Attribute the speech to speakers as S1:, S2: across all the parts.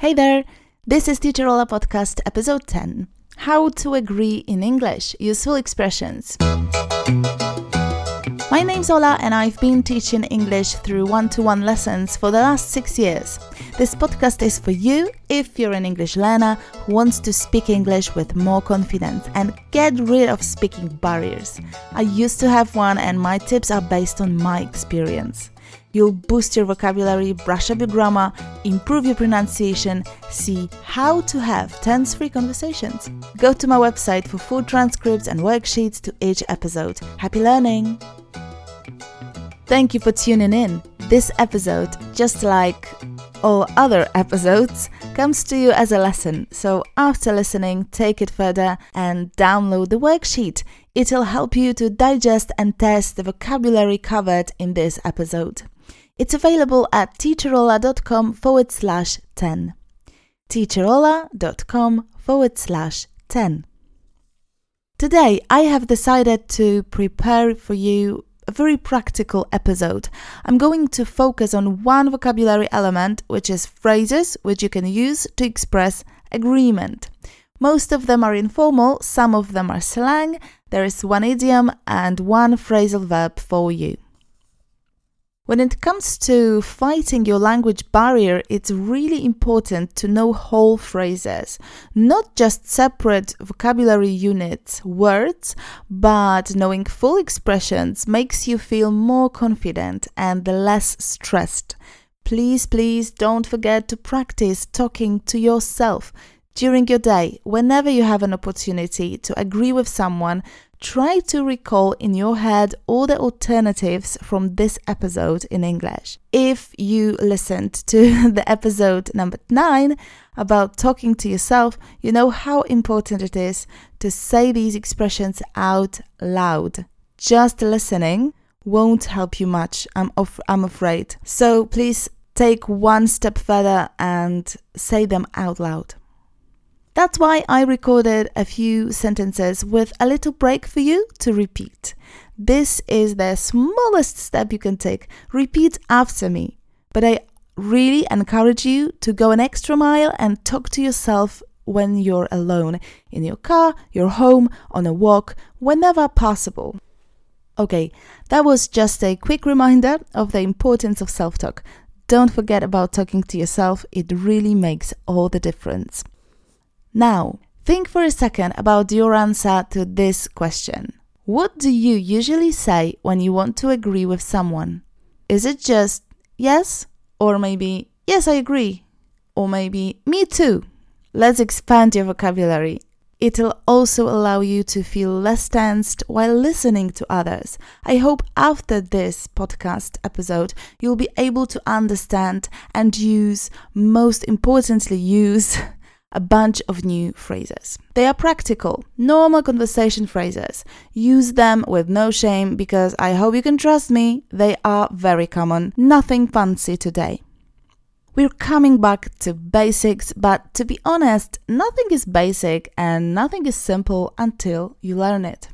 S1: Hey there, this is Teacher Ola Podcast, episode 10 How to Agree in English Useful Expressions. My name's Ola, and I've been teaching English through one to one lessons for the last six years. This podcast is for you if you're an English learner who wants to speak English with more confidence and get rid of speaking barriers. I used to have one, and my tips are based on my experience. You'll boost your vocabulary, brush up your grammar, improve your pronunciation, see how to have tense free conversations. Go to my website for full transcripts and worksheets to each episode. Happy learning! Thank you for tuning in. This episode, just like all other episodes, comes to you as a lesson. So after listening, take it further and download the worksheet. It'll help you to digest and test the vocabulary covered in this episode. It's available at teacherola.com forward slash 10. teacherola.com forward slash 10. Today, I have decided to prepare for you a very practical episode. I'm going to focus on one vocabulary element, which is phrases which you can use to express agreement. Most of them are informal, some of them are slang. There is one idiom and one phrasal verb for you. When it comes to fighting your language barrier, it's really important to know whole phrases, not just separate vocabulary units, words, but knowing full expressions makes you feel more confident and less stressed. Please, please don't forget to practice talking to yourself during your day whenever you have an opportunity to agree with someone Try to recall in your head all the alternatives from this episode in English. If you listened to the episode number 9 about talking to yourself, you know how important it is to say these expressions out loud. Just listening won't help you much, I'm, of, I'm afraid. So please take one step further and say them out loud. That's why I recorded a few sentences with a little break for you to repeat. This is the smallest step you can take. Repeat after me. But I really encourage you to go an extra mile and talk to yourself when you're alone in your car, your home, on a walk, whenever possible. Okay, that was just a quick reminder of the importance of self talk. Don't forget about talking to yourself, it really makes all the difference. Now, think for a second about your answer to this question. What do you usually say when you want to agree with someone? Is it just yes? Or maybe yes, I agree? Or maybe me too? Let's expand your vocabulary. It'll also allow you to feel less tensed while listening to others. I hope after this podcast episode, you'll be able to understand and use, most importantly, use a bunch of new phrases. They are practical, normal conversation phrases. Use them with no shame because I hope you can trust me, they are very common. Nothing fancy today. We're coming back to basics, but to be honest, nothing is basic and nothing is simple until you learn it.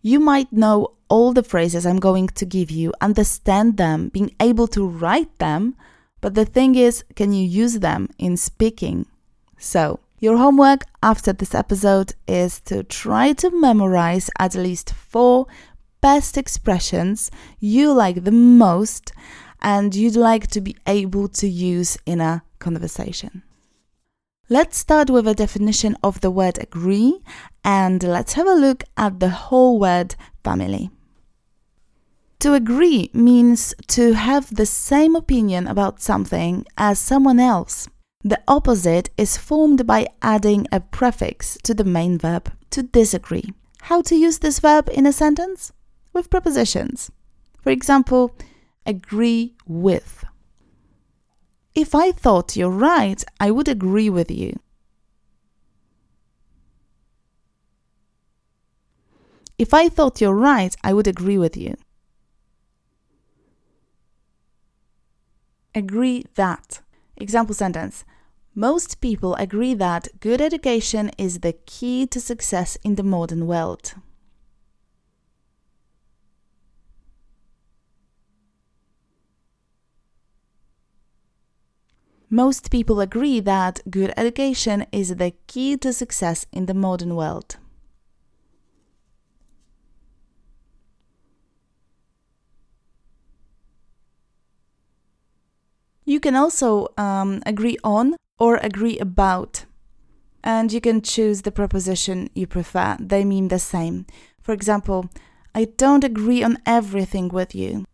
S1: You might know all the phrases I'm going to give you, understand them, being able to write them, but the thing is, can you use them in speaking? So, your homework after this episode is to try to memorize at least four best expressions you like the most and you'd like to be able to use in a conversation. Let's start with a definition of the word agree and let's have a look at the whole word family. To agree means to have the same opinion about something as someone else. The opposite is formed by adding a prefix to the main verb to disagree. How to use this verb in a sentence? With prepositions. For example, agree with. If I thought you're right, I would agree with you. If I thought you're right, I would agree with you. Agree that. Example sentence most people agree that good education is the key to success in the modern world. Most people agree that good education is the key to success in the modern world. You can also um, agree on or agree about, and you can choose the preposition you prefer. They mean the same. For example, I don't agree on everything with you.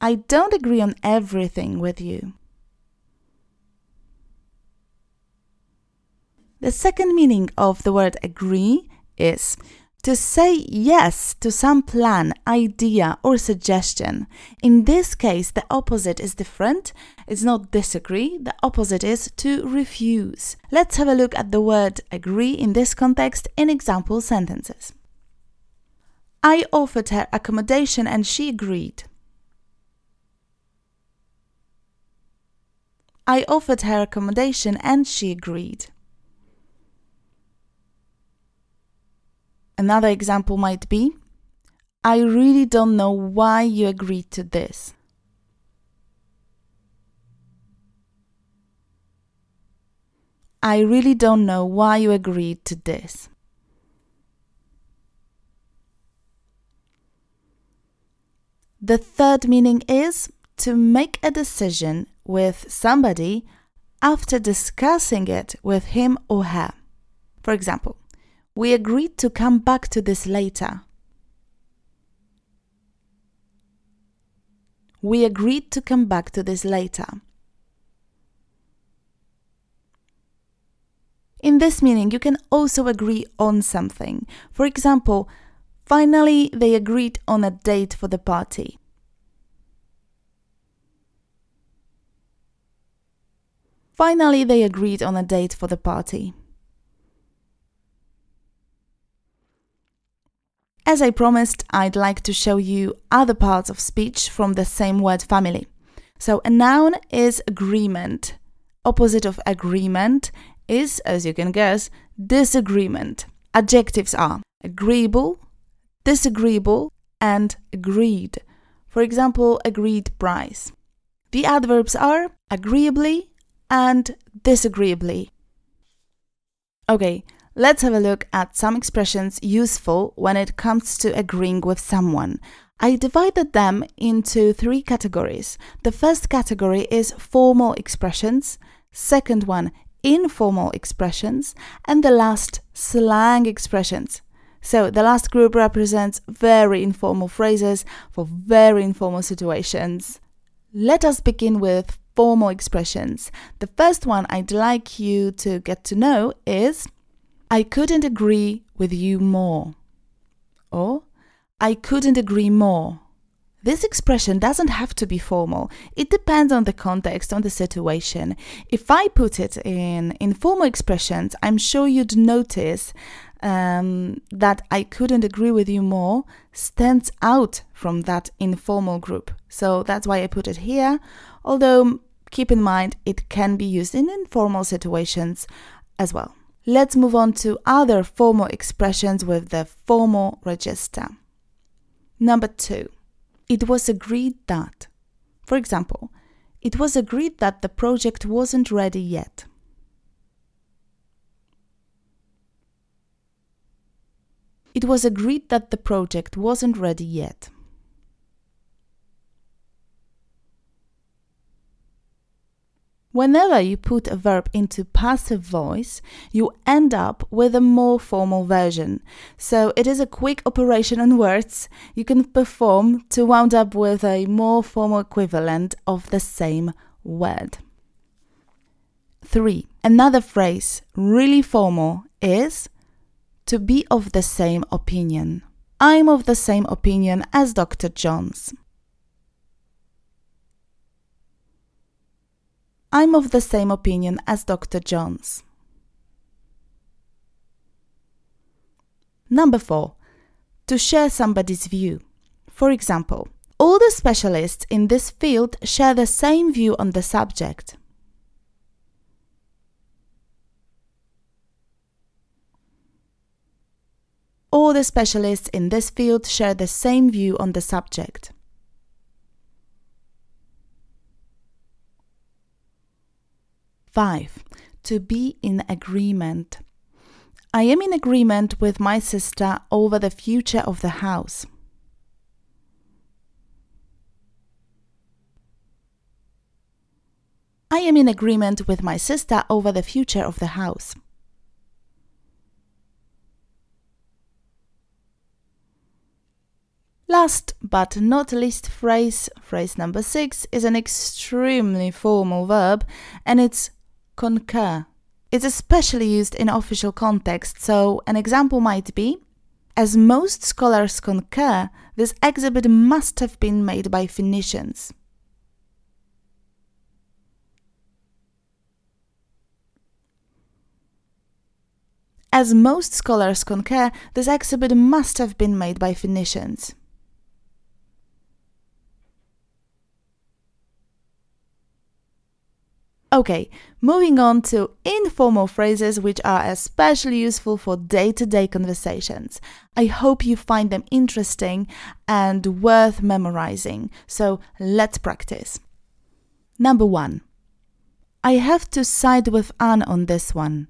S1: I don't agree on everything with you. The second meaning of the word agree is to say yes to some plan, idea, or suggestion. In this case, the opposite is different. It's not disagree, the opposite is to refuse. Let's have a look at the word agree in this context in example sentences. I offered her accommodation and she agreed. I offered her accommodation and she agreed. Another example might be I really don't know why you agreed to this. I really don't know why you agreed to this. The third meaning is to make a decision with somebody after discussing it with him or her. For example, we agreed to come back to this later. We agreed to come back to this later. In this meaning, you can also agree on something. For example, finally they agreed on a date for the party. Finally, they agreed on a date for the party. As I promised, I'd like to show you other parts of speech from the same word family. So, a noun is agreement. Opposite of agreement is, as you can guess, disagreement. Adjectives are agreeable, disagreeable, and agreed. For example, agreed price. The adverbs are agreeably and disagreeably. Okay, Let's have a look at some expressions useful when it comes to agreeing with someone. I divided them into three categories. The first category is formal expressions, second one, informal expressions, and the last, slang expressions. So the last group represents very informal phrases for very informal situations. Let us begin with formal expressions. The first one I'd like you to get to know is I couldn't agree with you more. Or, I couldn't agree more. This expression doesn't have to be formal. It depends on the context, on the situation. If I put it in informal expressions, I'm sure you'd notice um, that I couldn't agree with you more stands out from that informal group. So that's why I put it here. Although, keep in mind, it can be used in informal situations as well. Let's move on to other formal expressions with the formal register. Number two, it was agreed that. For example, it was agreed that the project wasn't ready yet. It was agreed that the project wasn't ready yet. Whenever you put a verb into passive voice, you end up with a more formal version. So it is a quick operation on words you can perform to wound up with a more formal equivalent of the same word. 3. Another phrase, really formal, is to be of the same opinion. I'm of the same opinion as Dr. Jones. I'm of the same opinion as Dr. Jones. Number four, to share somebody's view. For example, all the specialists in this field share the same view on the subject. All the specialists in this field share the same view on the subject. 5. To be in agreement. I am in agreement with my sister over the future of the house. I am in agreement with my sister over the future of the house. Last but not least phrase, phrase number six, is an extremely formal verb and it's concur. It's especially used in official context, so an example might be As most scholars concur, this exhibit must have been made by Phoenicians. As most scholars concur, this exhibit must have been made by Phoenicians. Okay, moving on to informal phrases which are especially useful for day to day conversations. I hope you find them interesting and worth memorizing. So let's practice. Number one I have to side with Anne on this one.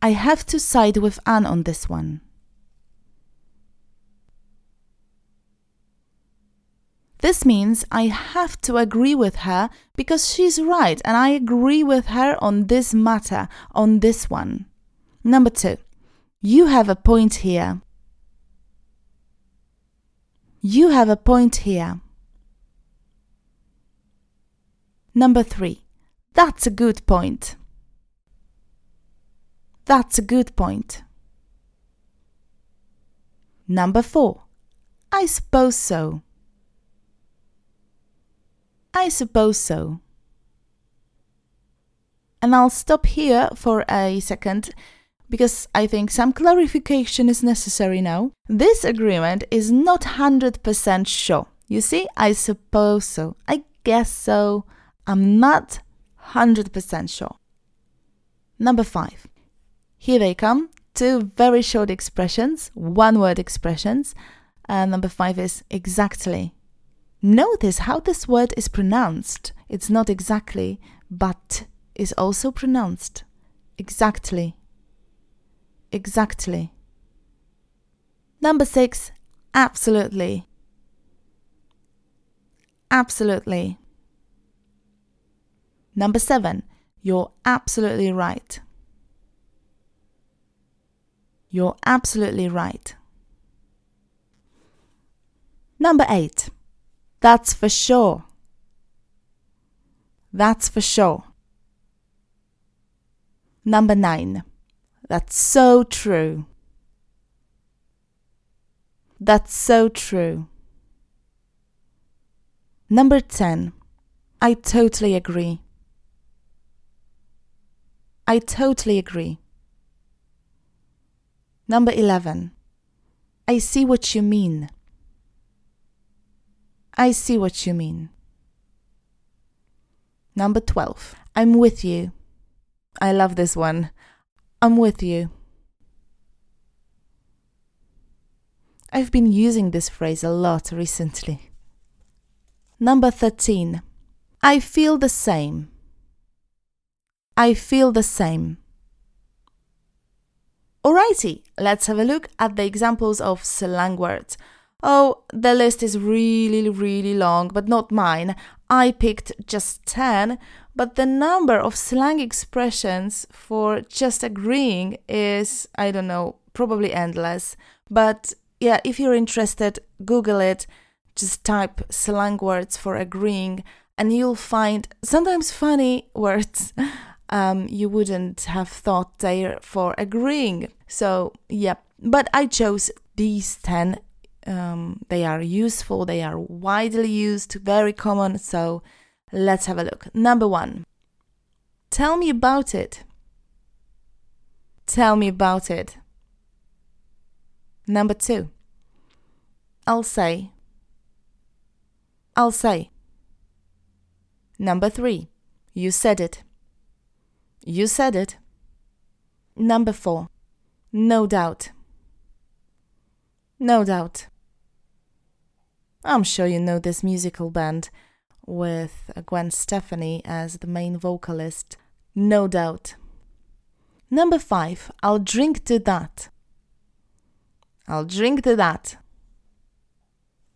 S1: I have to side with Anne on this one. This means I have to agree with her because she's right and I agree with her on this matter, on this one. Number two, you have a point here. You have a point here. Number three, that's a good point. That's a good point. Number four, I suppose so. I suppose so. And I'll stop here for a second because I think some clarification is necessary now. This agreement is not 100% sure. You see, I suppose so. I guess so. I'm not 100% sure. Number five. Here they come. Two very short expressions, one word expressions. And number five is exactly. Notice how this word is pronounced. It's not exactly, but is also pronounced. Exactly. Exactly. Number six, absolutely. Absolutely. Number seven, you're absolutely right. You're absolutely right. Number eight, that's for sure. That's for sure. Number nine. That's so true. That's so true. Number 10. I totally agree. I totally agree. Number 11. I see what you mean. I see what you mean. Number 12. I'm with you. I love this one. I'm with you. I've been using this phrase a lot recently. Number 13. I feel the same. I feel the same. Alrighty, let's have a look at the examples of slang words. Oh, the list is really, really long, but not mine. I picked just 10, but the number of slang expressions for just agreeing is, I don't know, probably endless. But yeah, if you're interested, Google it, just type slang words for agreeing, and you'll find sometimes funny words um, you wouldn't have thought they're for agreeing. So, yeah, but I chose these 10 um, they are useful, they are widely used, very common. So let's have a look. Number one, tell me about it. Tell me about it. Number two, I'll say. I'll say. Number three, you said it. You said it. Number four, no doubt. No doubt. I'm sure you know this musical band. with Gwen Stefani as the main vocalist, no doubt. Number five, I'll drink to that. I'll drink to that.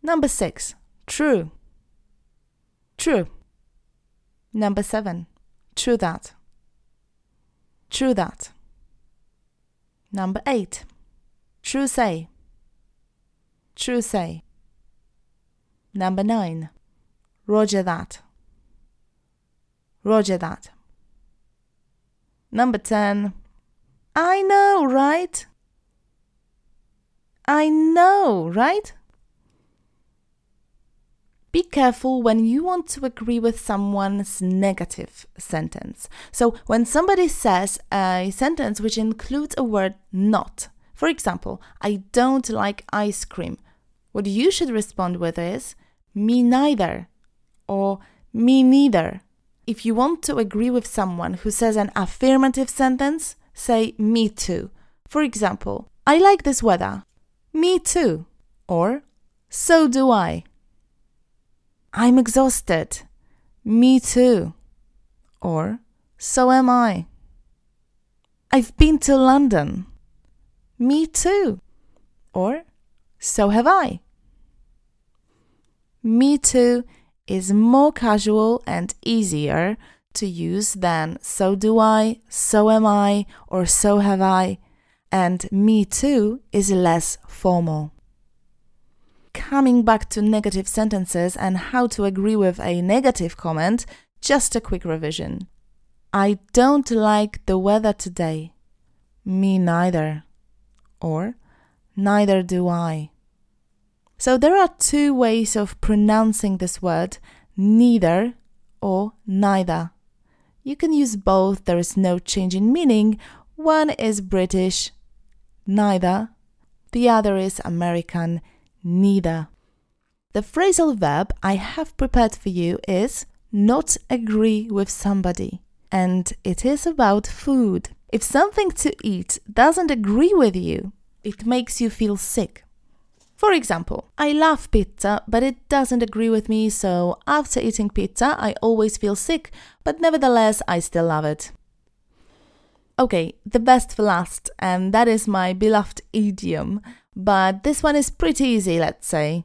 S1: Number six, true. True. Number seven, true that. True that. Number eight, true say. True say. Number nine, Roger that. Roger that. Number 10. I know, right? I know, right? Be careful when you want to agree with someone's negative sentence. So, when somebody says a sentence which includes a word not, for example, I don't like ice cream, what you should respond with is, me neither, or me neither. If you want to agree with someone who says an affirmative sentence, say me too. For example, I like this weather. Me too. Or so do I. I'm exhausted. Me too. Or, so am I. I've been to London. Me too. Or, so have I. Me too is more casual and easier to use than so do I, so am I, or so have I, and me too is less formal coming back to negative sentences and how to agree with a negative comment, just a quick revision. I don't like the weather today. Me neither. Or, neither do I. So there are two ways of pronouncing this word neither or neither. You can use both, there is no change in meaning. One is British, neither, the other is American, neither. The phrasal verb I have prepared for you is not agree with somebody, and it is about food. If something to eat doesn't agree with you, it makes you feel sick. For example, I love pizza, but it doesn't agree with me, so after eating pizza, I always feel sick, but nevertheless, I still love it. Okay, the best for last, and that is my beloved idiom but this one is pretty easy, let's say.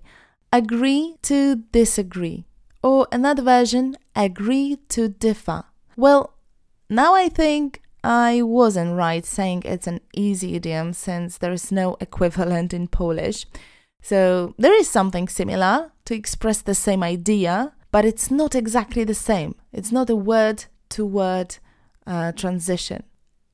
S1: Agree to disagree. Or another version, agree to differ. Well, now I think I wasn't right saying it's an easy idiom since there is no equivalent in Polish. So there is something similar to express the same idea, but it's not exactly the same. It's not a word to word uh, transition.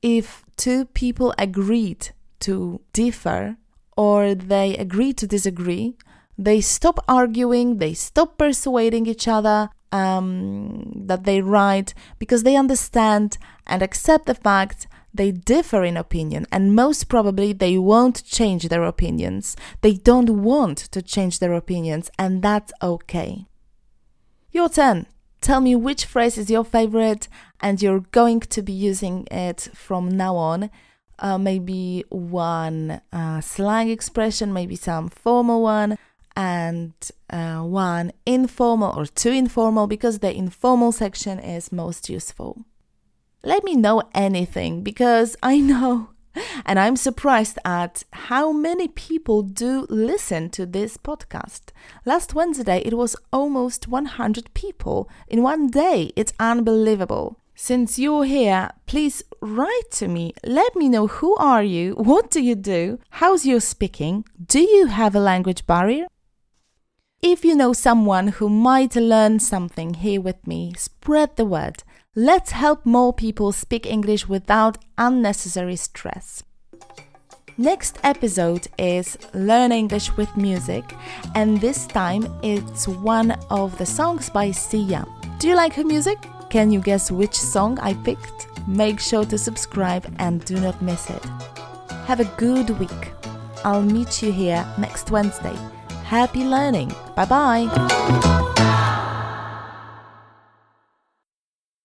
S1: If two people agreed to differ, or they agree to disagree, they stop arguing, they stop persuading each other um, that they're right because they understand and accept the fact they differ in opinion and most probably they won't change their opinions. They don't want to change their opinions and that's okay. Your turn. Tell me which phrase is your favorite and you're going to be using it from now on uh, maybe one uh, slang expression, maybe some formal one, and uh, one informal or two informal because the informal section is most useful. Let me know anything because I know and I'm surprised at how many people do listen to this podcast. Last Wednesday, it was almost 100 people in one day. It's unbelievable. Since you're here, please write to me. Let me know who are you? What do you do? How's your speaking? Do you have a language barrier? If you know someone who might learn something here with me, spread the word. Let's help more people speak English without unnecessary stress. Next episode is Learn English with Music, and this time it's one of the songs by Sia. Do you like her music? Can you guess which song I picked? Make sure to subscribe and do not miss it. Have a good week. I'll meet you here next Wednesday. Happy learning. Bye bye.